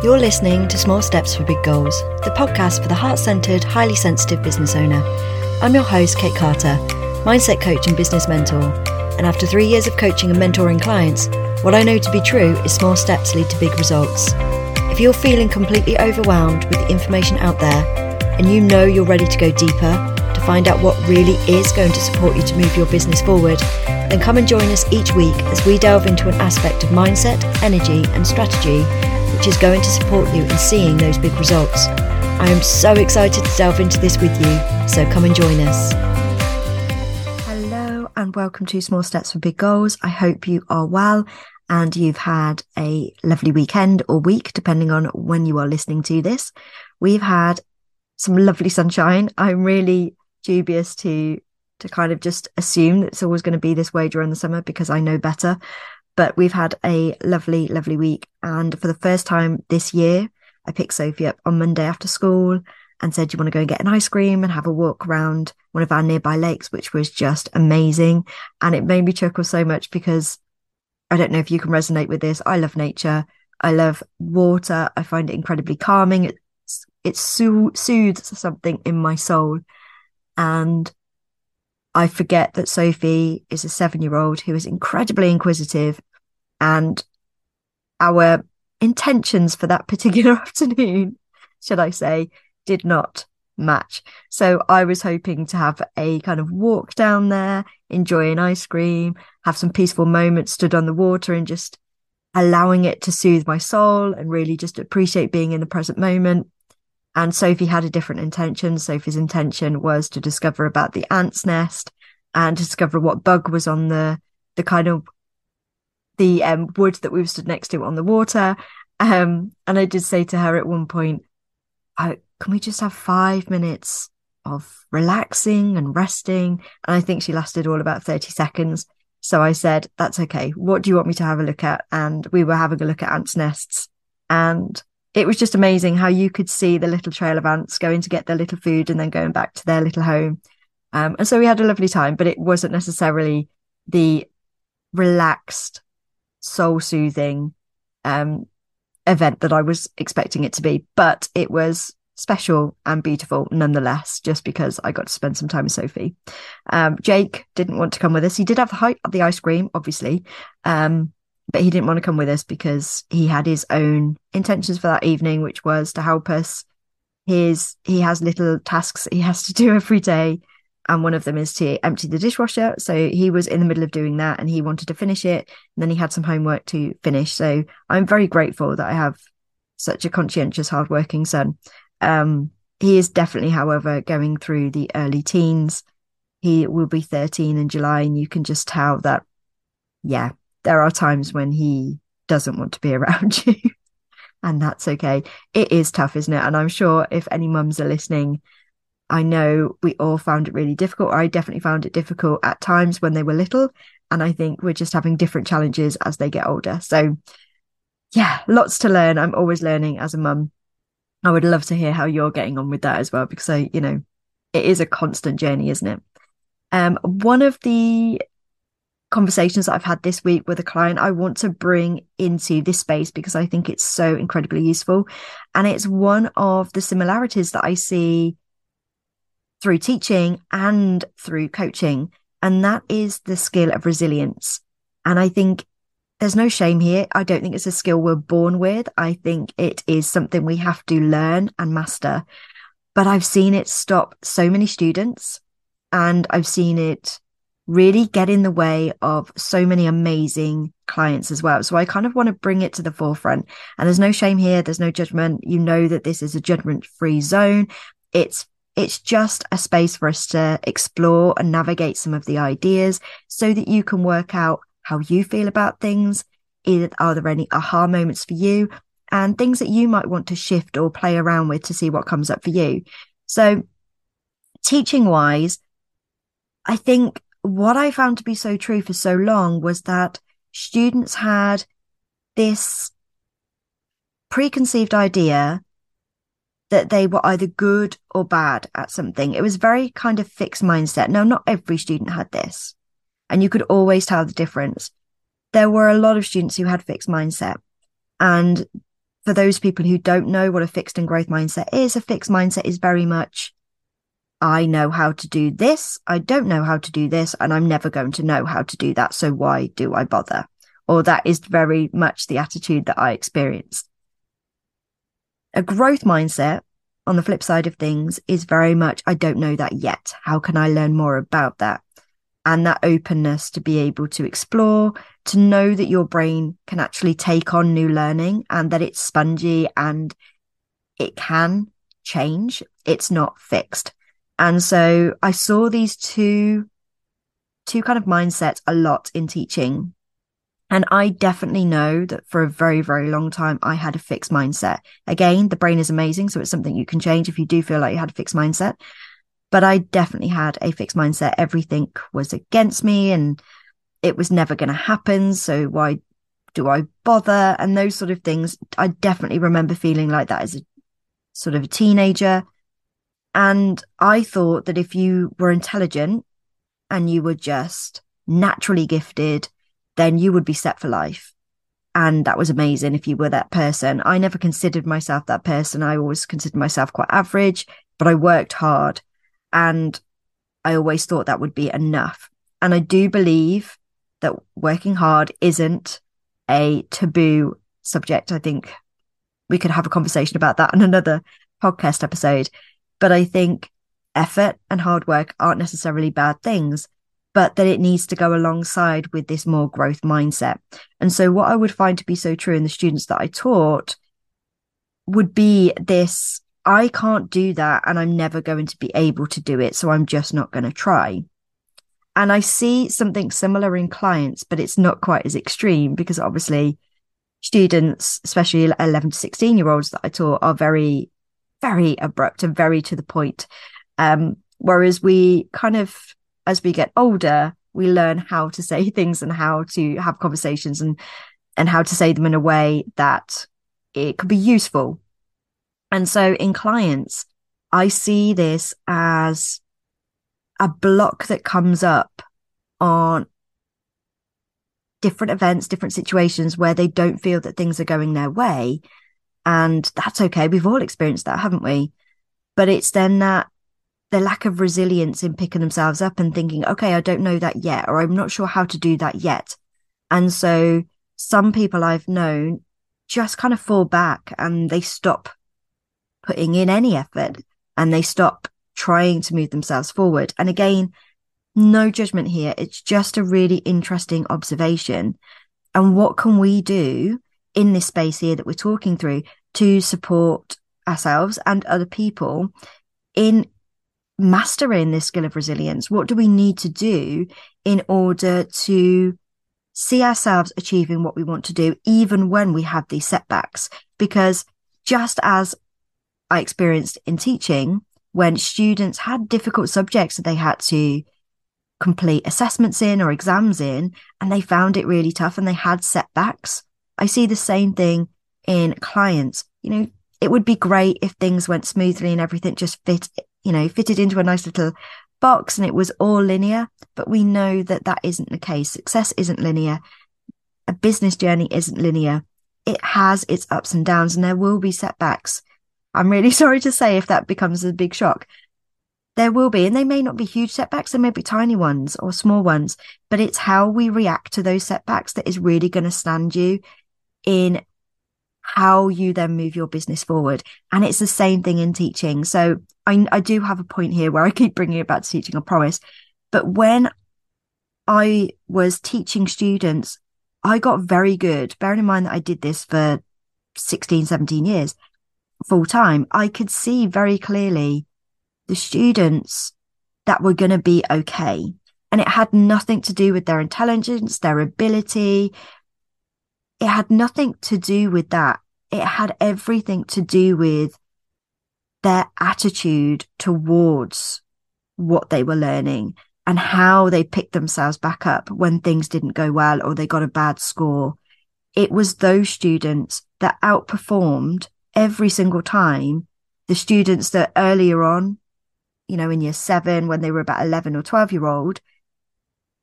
You're listening to Small Steps for Big Goals, the podcast for the heart centered, highly sensitive business owner. I'm your host, Kate Carter, mindset coach and business mentor. And after three years of coaching and mentoring clients, what I know to be true is small steps lead to big results. If you're feeling completely overwhelmed with the information out there and you know you're ready to go deeper to find out what really is going to support you to move your business forward, then come and join us each week as we delve into an aspect of mindset, energy, and strategy which is going to support you in seeing those big results. I am so excited to delve into this with you, so come and join us. Hello, and welcome to Small Steps for Big Goals. I hope you are well and you've had a lovely weekend or week, depending on when you are listening to this. We've had some lovely sunshine. I'm really dubious to to kind of just assume that it's always going to be this way during the summer because I know better. But we've had a lovely, lovely week. And for the first time this year, I picked Sophie up on Monday after school and said, Do you want to go and get an ice cream and have a walk around one of our nearby lakes, which was just amazing. And it made me chuckle so much because I don't know if you can resonate with this. I love nature. I love water. I find it incredibly calming. It so- soothes something in my soul. And I forget that Sophie is a seven year old who is incredibly inquisitive and our intentions for that particular afternoon, should I say, did not match. So I was hoping to have a kind of walk down there, enjoy an ice cream, have some peaceful moments stood on the water and just allowing it to soothe my soul and really just appreciate being in the present moment. And Sophie had a different intention. Sophie's intention was to discover about the ant's nest and discover what bug was on the the kind of the um, wood that we stood next to on the water. Um, and I did say to her at one point, I, can we just have five minutes of relaxing and resting? And I think she lasted all about 30 seconds. So I said, that's okay. What do you want me to have a look at? And we were having a look at ants' nests. And it was just amazing how you could see the little trail of ants going to get their little food and then going back to their little home. Um, and so we had a lovely time, but it wasn't necessarily the relaxed soul soothing um, event that I was expecting it to be, but it was special and beautiful nonetheless, just because I got to spend some time with Sophie. Um, Jake didn't want to come with us. He did have the, the ice cream, obviously, um, but he didn't want to come with us because he had his own intentions for that evening, which was to help us. His he has little tasks he has to do every day and one of them is to empty the dishwasher. So he was in the middle of doing that and he wanted to finish it. And then he had some homework to finish. So I'm very grateful that I have such a conscientious, hardworking son. Um, he is definitely, however, going through the early teens. He will be 13 in July, and you can just tell that, yeah, there are times when he doesn't want to be around you. and that's okay. It is tough, isn't it? And I'm sure if any mums are listening I know we all found it really difficult. I definitely found it difficult at times when they were little. And I think we're just having different challenges as they get older. So, yeah, lots to learn. I'm always learning as a mum. I would love to hear how you're getting on with that as well, because I, you know, it is a constant journey, isn't it? Um, one of the conversations that I've had this week with a client, I want to bring into this space because I think it's so incredibly useful. And it's one of the similarities that I see through teaching and through coaching. And that is the skill of resilience. And I think there's no shame here. I don't think it's a skill we're born with. I think it is something we have to learn and master. But I've seen it stop so many students and I've seen it really get in the way of so many amazing clients as well. So I kind of want to bring it to the forefront. And there's no shame here. There's no judgment. You know that this is a judgment free zone. It's it's just a space for us to explore and navigate some of the ideas so that you can work out how you feel about things. Are there any aha moments for you and things that you might want to shift or play around with to see what comes up for you? So, teaching wise, I think what I found to be so true for so long was that students had this preconceived idea that they were either good or bad at something. It was very kind of fixed mindset. Now, not every student had this, and you could always tell the difference. There were a lot of students who had fixed mindset, and for those people who don't know what a fixed and growth mindset is, a fixed mindset is very much, I know how to do this. I don't know how to do this, and I'm never going to know how to do that. So why do I bother? Or that is very much the attitude that I experienced. A growth mindset on the flip side of things is very much, I don't know that yet. How can I learn more about that? And that openness to be able to explore, to know that your brain can actually take on new learning and that it's spongy and it can change. It's not fixed. And so I saw these two, two kind of mindsets a lot in teaching. And I definitely know that for a very, very long time, I had a fixed mindset. Again, the brain is amazing. So it's something you can change if you do feel like you had a fixed mindset. But I definitely had a fixed mindset. Everything was against me and it was never going to happen. So why do I bother? And those sort of things. I definitely remember feeling like that as a sort of a teenager. And I thought that if you were intelligent and you were just naturally gifted, then you would be set for life. And that was amazing if you were that person. I never considered myself that person. I always considered myself quite average, but I worked hard and I always thought that would be enough. And I do believe that working hard isn't a taboo subject. I think we could have a conversation about that in another podcast episode. But I think effort and hard work aren't necessarily bad things, but that it needs to go alongside with this more growth mindset. And so, what I would find to be so true in the students that I taught would be this I can't do that and I'm never going to be able to do it. So I'm just not going to try. And I see something similar in clients, but it's not quite as extreme because obviously students, especially 11 to 16 year olds that I taught are very, very abrupt and very to the point. Um, whereas we kind of, as we get older, we learn how to say things and how to have conversations and, and how to say them in a way that it could be useful and so in clients, I see this as a block that comes up on different events, different situations where they don't feel that things are going their way. And that's okay. We've all experienced that, haven't we? But it's then that the lack of resilience in picking themselves up and thinking, okay, I don't know that yet, or I'm not sure how to do that yet. And so some people I've known just kind of fall back and they stop putting in any effort and they stop trying to move themselves forward. And again, no judgment here. It's just a really interesting observation. And what can we do in this space here that we're talking through to support ourselves and other people in mastering this skill of resilience? What do we need to do in order to see ourselves achieving what we want to do, even when we have these setbacks? Because just as I experienced in teaching when students had difficult subjects that they had to complete assessments in or exams in, and they found it really tough and they had setbacks. I see the same thing in clients. You know, it would be great if things went smoothly and everything just fit, you know, fitted into a nice little box and it was all linear. But we know that that isn't the case. Success isn't linear. A business journey isn't linear. It has its ups and downs and there will be setbacks. I'm really sorry to say if that becomes a big shock. There will be, and they may not be huge setbacks, they may be tiny ones or small ones, but it's how we react to those setbacks that is really going to stand you in how you then move your business forward. And it's the same thing in teaching. So I, I do have a point here where I keep bringing it back to teaching, I promise. But when I was teaching students, I got very good, bearing in mind that I did this for 16, 17 years full time, I could see very clearly the students that were going to be okay. And it had nothing to do with their intelligence, their ability. It had nothing to do with that. It had everything to do with their attitude towards what they were learning and how they picked themselves back up when things didn't go well or they got a bad score. It was those students that outperformed every single time the students that earlier on, you know, in year seven, when they were about 11 or 12 year old,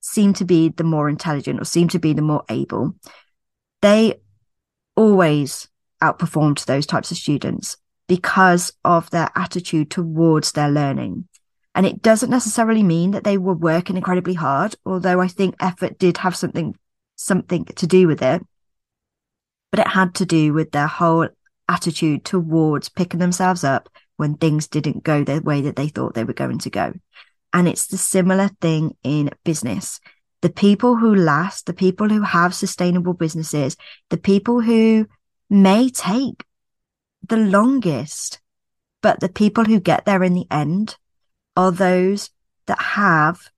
seemed to be the more intelligent or seemed to be the more able. They always outperformed those types of students because of their attitude towards their learning. And it doesn't necessarily mean that they were working incredibly hard, although I think effort did have something, something to do with it. But it had to do with their whole attitude towards picking themselves up when things didn't go the way that they thought they were going to go. And it's the similar thing in business. The people who last, the people who have sustainable businesses, the people who may take the longest, but the people who get there in the end are those that have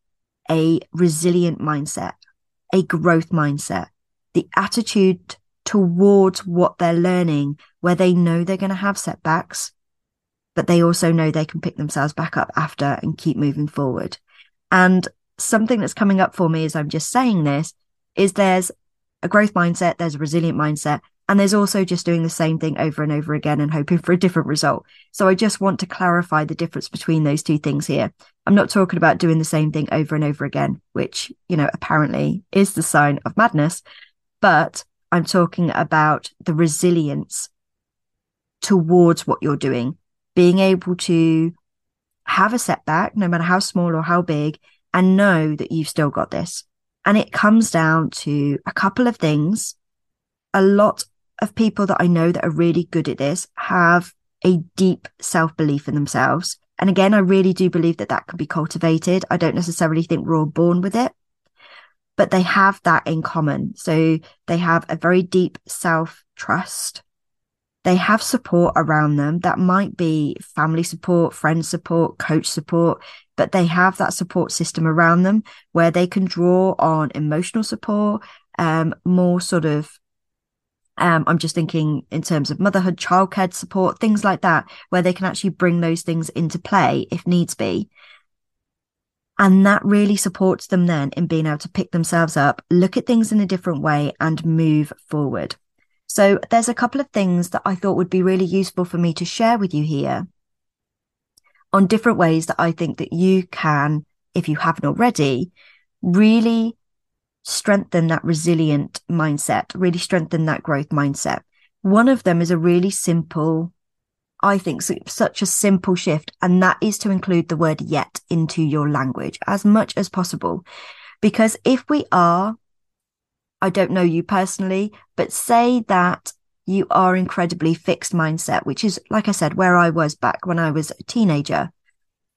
a resilient mindset, a growth mindset, the attitude towards what they're learning, where they know they're going to have setbacks, but they also know they can pick themselves back up after and keep moving forward. And something that's coming up for me as I'm just saying this is there's a growth mindset, there's a resilient mindset, and there's also just doing the same thing over and over again and hoping for a different result. So I just want to clarify the difference between those two things here. I'm not talking about doing the same thing over and over again, which, you know, apparently is the sign of madness, but I'm talking about the resilience towards what you're doing, being able to have a setback, no matter how small or how big, and know that you've still got this. And it comes down to a couple of things. A lot of people that I know that are really good at this have a deep self belief in themselves. And again, I really do believe that that can be cultivated. I don't necessarily think we're all born with it, but they have that in common. So they have a very deep self trust. They have support around them that might be family support, friend support, coach support, but they have that support system around them where they can draw on emotional support, um, more sort of um, I'm just thinking in terms of motherhood, childcare support, things like that, where they can actually bring those things into play if needs be. And that really supports them then in being able to pick themselves up, look at things in a different way and move forward. So there's a couple of things that I thought would be really useful for me to share with you here on different ways that I think that you can, if you haven't already, really strengthen that resilient mindset, really strengthen that growth mindset. One of them is a really simple, I think, such a simple shift, and that is to include the word yet into your language as much as possible. Because if we are, I don't know you personally, but say that you are incredibly fixed mindset, which is, like I said, where I was back when I was a teenager.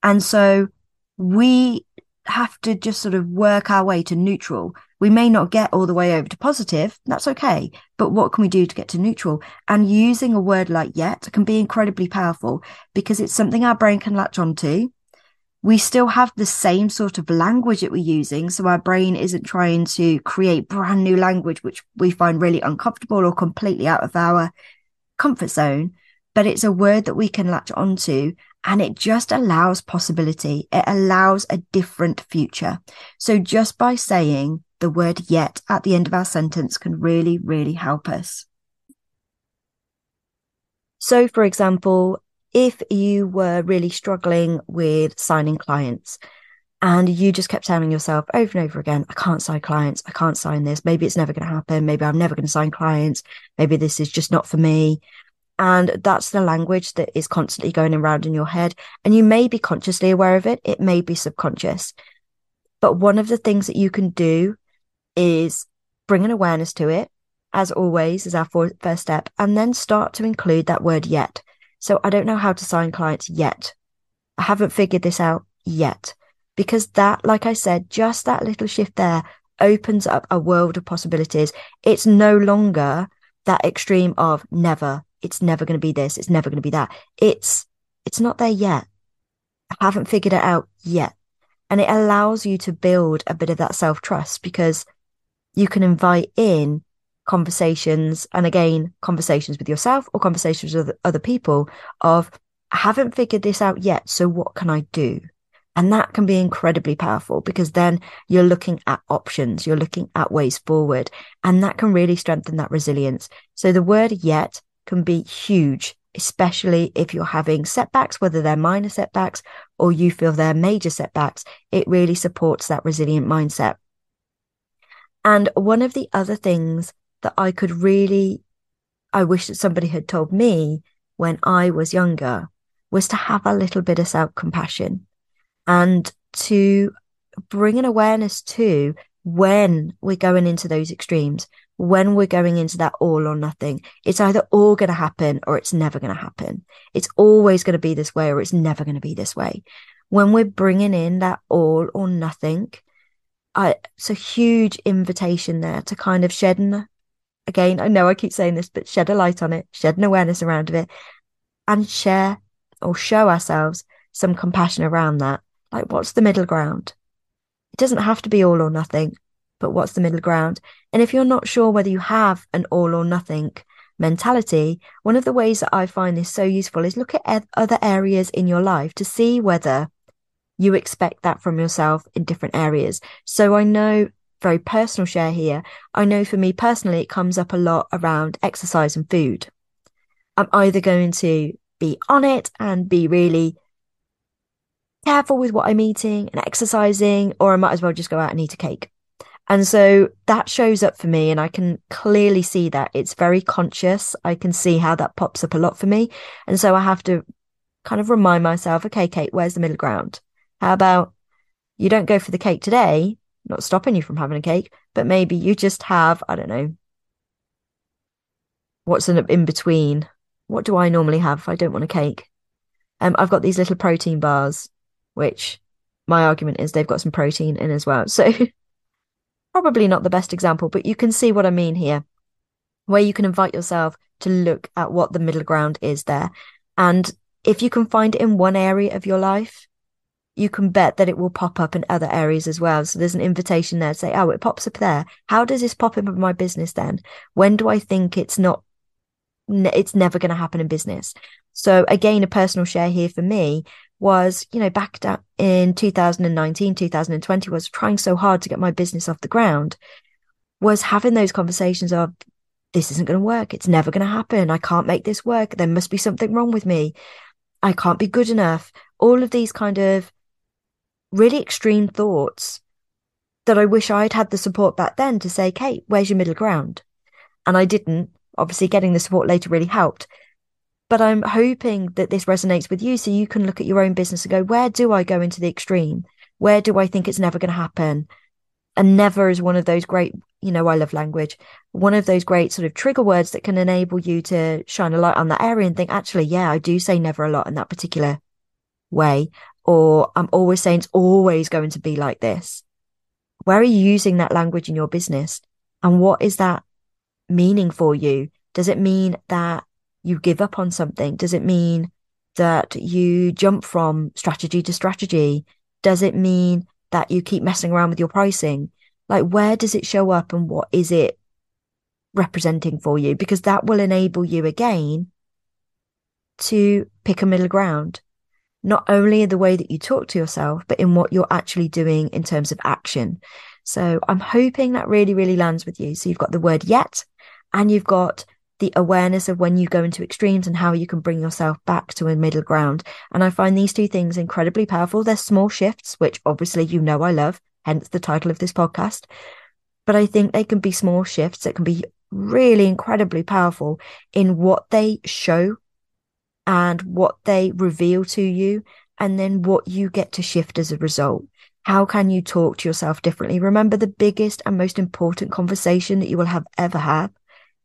And so we have to just sort of work our way to neutral we may not get all the way over to positive. That's okay. But what can we do to get to neutral? And using a word like yet can be incredibly powerful because it's something our brain can latch onto. We still have the same sort of language that we're using. So our brain isn't trying to create brand new language, which we find really uncomfortable or completely out of our comfort zone. But it's a word that we can latch onto and it just allows possibility. It allows a different future. So just by saying, the word yet at the end of our sentence can really, really help us. So, for example, if you were really struggling with signing clients and you just kept telling yourself over and over again, I can't sign clients, I can't sign this, maybe it's never going to happen, maybe I'm never going to sign clients, maybe this is just not for me. And that's the language that is constantly going around in your head. And you may be consciously aware of it, it may be subconscious. But one of the things that you can do is bring an awareness to it, as always, is our first step, and then start to include that word yet. So I don't know how to sign clients yet. I haven't figured this out yet. Because that, like I said, just that little shift there opens up a world of possibilities. It's no longer that extreme of never. It's never going to be this. It's never going to be that. It's, it's not there yet. I haven't figured it out yet. And it allows you to build a bit of that self trust because you can invite in conversations and again, conversations with yourself or conversations with other people of, I haven't figured this out yet. So what can I do? And that can be incredibly powerful because then you're looking at options, you're looking at ways forward, and that can really strengthen that resilience. So the word yet can be huge, especially if you're having setbacks, whether they're minor setbacks or you feel they're major setbacks. It really supports that resilient mindset. And one of the other things that I could really I wish that somebody had told me when I was younger was to have a little bit of self compassion and to bring an awareness to when we're going into those extremes, when we're going into that all or nothing. It's either all going to happen or it's never going to happen. It's always going to be this way or it's never going to be this way. When we're bringing in that all or nothing, I, it's a huge invitation there to kind of shed an, again, I know I keep saying this, but shed a light on it, shed an awareness around it and share or show ourselves some compassion around that. Like, what's the middle ground? It doesn't have to be all or nothing, but what's the middle ground? And if you're not sure whether you have an all or nothing mentality, one of the ways that I find this so useful is look at other areas in your life to see whether you expect that from yourself in different areas. So I know very personal share here. I know for me personally, it comes up a lot around exercise and food. I'm either going to be on it and be really careful with what I'm eating and exercising, or I might as well just go out and eat a cake. And so that shows up for me, and I can clearly see that it's very conscious. I can see how that pops up a lot for me. And so I have to kind of remind myself, okay, Kate, where's the middle ground? How about you don't go for the cake today, not stopping you from having a cake, but maybe you just have, I don't know, what's in, in between? What do I normally have if I don't want a cake? Um, I've got these little protein bars, which my argument is they've got some protein in as well. So probably not the best example, but you can see what I mean here, where you can invite yourself to look at what the middle ground is there. And if you can find it in one area of your life, you can bet that it will pop up in other areas as well. So there's an invitation there to say, oh, it pops up there. How does this pop up in my business then? When do I think it's not, it's never going to happen in business? So again, a personal share here for me was, you know, back in 2019, 2020 was trying so hard to get my business off the ground was having those conversations of, this isn't going to work. It's never going to happen. I can't make this work. There must be something wrong with me. I can't be good enough. All of these kind of really extreme thoughts that I wish I'd had the support back then to say, Kate, where's your middle ground? And I didn't. Obviously, getting the support later really helped. But I'm hoping that this resonates with you so you can look at your own business and go, where do I go into the extreme? Where do I think it's never going to happen? And never is one of those great, you know, I love language, one of those great sort of trigger words that can enable you to shine a light on that area and think, actually, yeah, I do say never a lot in that particular way or I'm always saying it's always going to be like this. Where are you using that language in your business? And what is that meaning for you? Does it mean that you give up on something? Does it mean that you jump from strategy to strategy? Does it mean that you keep messing around with your pricing? Like, where does it show up and what is it representing for you? Because that will enable you again to pick a middle ground not only in the way that you talk to yourself, but in what you're actually doing in terms of action. So I'm hoping that really, really lands with you. So you've got the word yet, and you've got the awareness of when you go into extremes and how you can bring yourself back to a middle ground. And I find these two things incredibly powerful. They're small shifts, which obviously you know I love, hence the title of this podcast. But I think they can be small shifts that can be really incredibly powerful in what they show and what they reveal to you, and then what you get to shift as a result. How can you talk to yourself differently? Remember, the biggest and most important conversation that you will have ever have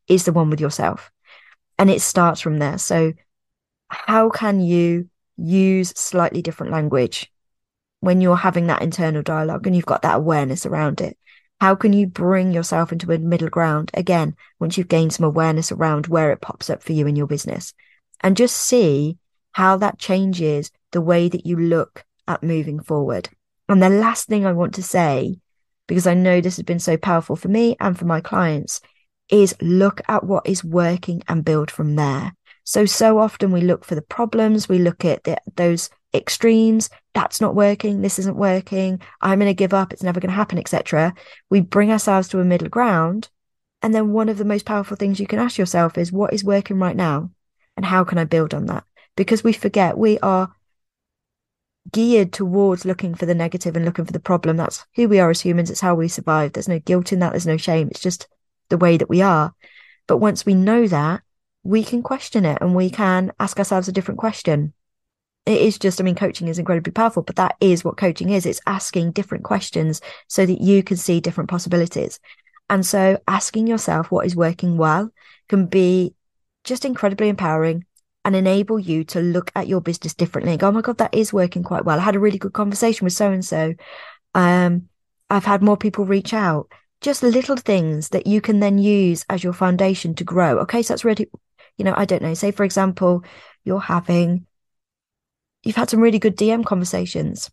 is the one with yourself. And it starts from there. So, how can you use slightly different language when you're having that internal dialogue and you've got that awareness around it? How can you bring yourself into a middle ground again once you've gained some awareness around where it pops up for you in your business? And just see how that changes the way that you look at moving forward. And the last thing I want to say, because I know this has been so powerful for me and for my clients, is look at what is working and build from there. So, so often we look for the problems, we look at the, those extremes. That's not working. This isn't working. I'm going to give up. It's never going to happen, etc. We bring ourselves to a middle ground. And then one of the most powerful things you can ask yourself is what is working right now? And how can I build on that? Because we forget we are geared towards looking for the negative and looking for the problem. That's who we are as humans. It's how we survive. There's no guilt in that. There's no shame. It's just the way that we are. But once we know that, we can question it and we can ask ourselves a different question. It is just, I mean, coaching is incredibly powerful, but that is what coaching is. It's asking different questions so that you can see different possibilities. And so asking yourself what is working well can be just incredibly empowering and enable you to look at your business differently. Go, oh my God, that is working quite well. I had a really good conversation with so and so. I've had more people reach out. Just little things that you can then use as your foundation to grow. Okay, so that's really, you know, I don't know. Say, for example, you're having, you've had some really good DM conversations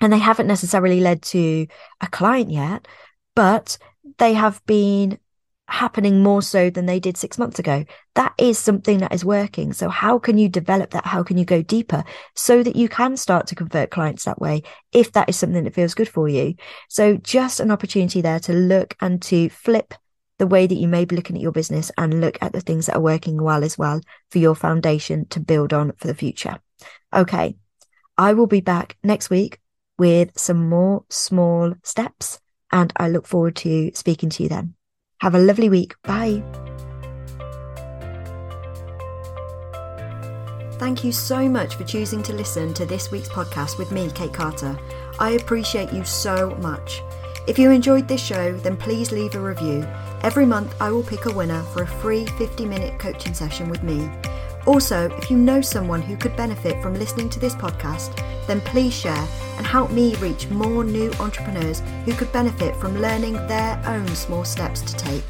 and they haven't necessarily led to a client yet, but they have been happening more so than they did six months ago. That is something that is working. So how can you develop that? How can you go deeper so that you can start to convert clients that way if that is something that feels good for you? So just an opportunity there to look and to flip the way that you may be looking at your business and look at the things that are working well as well for your foundation to build on for the future. Okay. I will be back next week with some more small steps and I look forward to speaking to you then. Have a lovely week. Bye. Thank you so much for choosing to listen to this week's podcast with me, Kate Carter. I appreciate you so much. If you enjoyed this show, then please leave a review. Every month, I will pick a winner for a free 50 minute coaching session with me. Also, if you know someone who could benefit from listening to this podcast, then please share and help me reach more new entrepreneurs who could benefit from learning their own small steps to take.